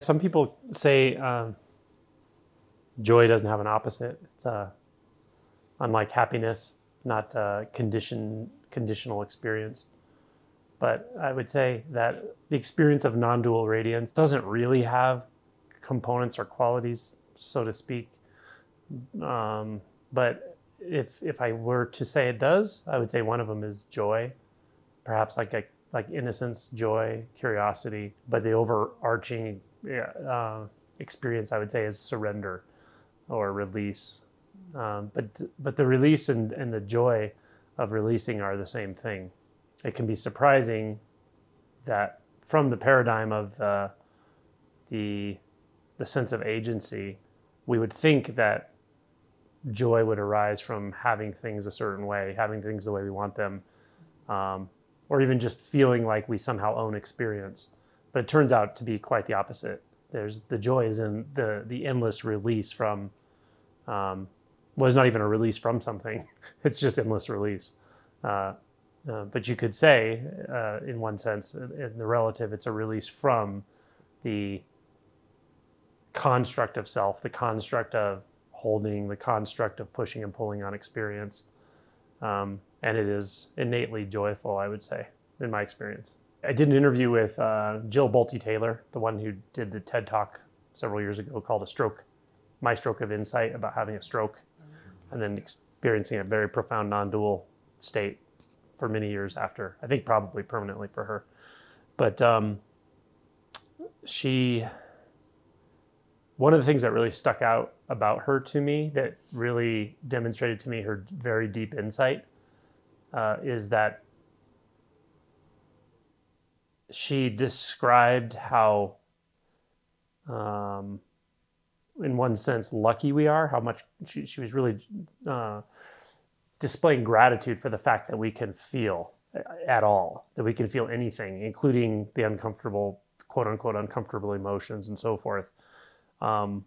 Some people say um, joy doesn't have an opposite. It's uh, unlike happiness, not a condition conditional experience. But I would say that the experience of non-dual radiance doesn't really have components or qualities, so to speak. Um, but if if I were to say it does, I would say one of them is joy, perhaps like a, like innocence, joy, curiosity. But the overarching uh, experience, I would say, is surrender or release. Um, but but the release and, and the joy of releasing are the same thing. It can be surprising that from the paradigm of the the the sense of agency, we would think that joy would arise from having things a certain way, having things the way we want them, um, or even just feeling like we somehow own experience. But it turns out to be quite the opposite. There's the joy is in the the endless release from. Um, well, it's not even a release from something; it's just endless release. Uh, uh, but you could say, uh, in one sense, in the relative, it's a release from the construct of self, the construct of holding, the construct of pushing and pulling on experience. Um, and it is innately joyful, I would say, in my experience. I did an interview with uh, Jill Bolte Taylor, the one who did the TED Talk several years ago called A Stroke, My Stroke of Insight, about having a stroke and then experiencing a very profound non dual state for many years after. I think probably permanently for her. But um, she one of the things that really stuck out about her to me that really demonstrated to me her very deep insight uh, is that she described how um, in one sense lucky we are how much she, she was really uh, displaying gratitude for the fact that we can feel at all that we can feel anything including the uncomfortable quote unquote uncomfortable emotions and so forth um,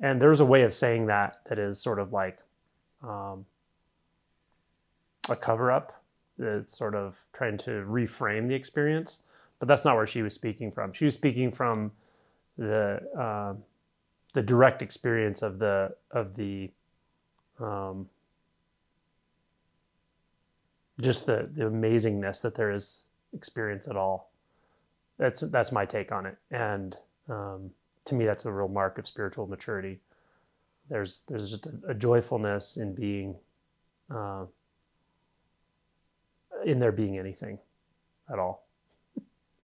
and there's a way of saying that that is sort of like um, a cover up. It's sort of trying to reframe the experience, but that's not where she was speaking from. She was speaking from the uh, the direct experience of the of the um, just the the amazingness that there is experience at all. That's that's my take on it, and um, to me, that's a real mark of spiritual maturity. There's there's just a, a joyfulness in being, uh, in there being anything, at all.